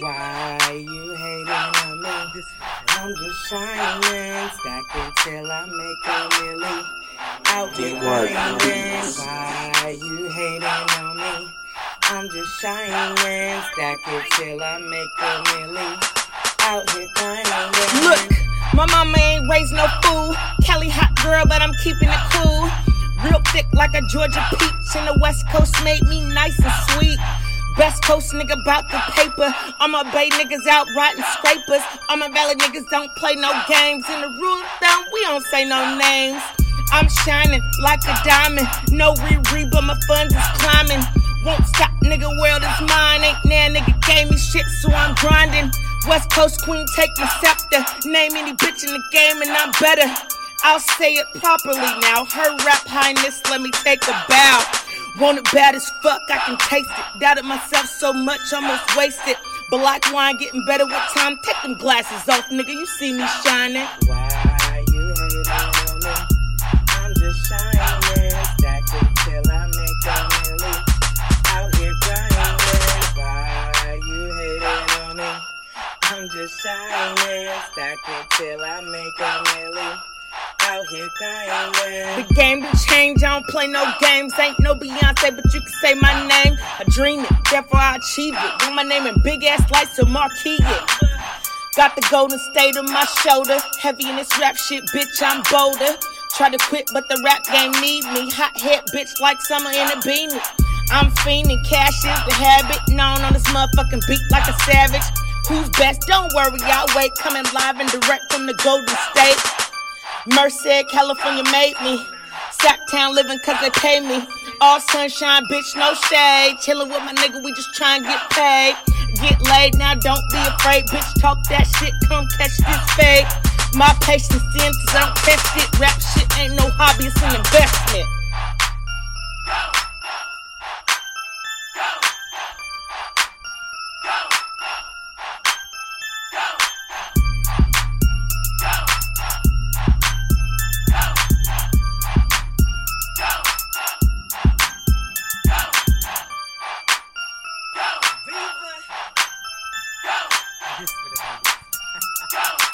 Why you hating on me? I'm just shining, stacking till I make a milli. Out here grinding, why you hating on me? I'm just shining, stacking till I make a milli. Out here grinding. Look, my mama ain't raised no fool. Cali hot girl, but I'm keeping it cool. Real thick like a Georgia peach, and the West Coast made me nice and sweet. Best Coast nigga bout the paper. All my bay niggas out riding scrapers. All my valley niggas don't play no games. In the rule thumb, we don't say no names. I'm shining like a diamond. No re but my funds is climbing. Won't stop, nigga, world is mine. Ain't now, nigga gave me shit, so I'm grinding. West Coast queen, take my scepter. Name any bitch in the game, and I'm better. I'll say it properly now. Her rap highness, let me take a bow. Want it bad as fuck, I can taste it. Doubted myself so much, almost wasted. Black wine getting better with time. Take them glasses off, nigga. You see me shining. Why you hating on me? I'm just I make a milli. Out here. Why you hating on me? I'm just shining, stacking till I make a milli. Out here grinding. The game done changed, I don't play no games. Ain't no Beyonce, but you can say my name. I dream it, therefore I achieve it. Got my name in big ass lights to marquee it. Got the golden state on my shoulder. Heavy in this rap shit, bitch, I'm bolder. Try to quit, but the rap game need me. Hot head, bitch, like summer in a beanie. I'm fiending, cash is the habit. Known on this motherfucking beat like a savage. Who's best? Don't worry, I'll wait. Coming live and direct from the Golden State. Merced, California made me. Sacktown living cause they pay me. All sunshine, bitch, no shade. Chillin' with my nigga, we just try and get paid. Get laid, now don't be afraid. Bitch, talk that shit, come catch this fade. My patience ends, cause I don't test it. Rap shit ain't no hobby, it's an investment.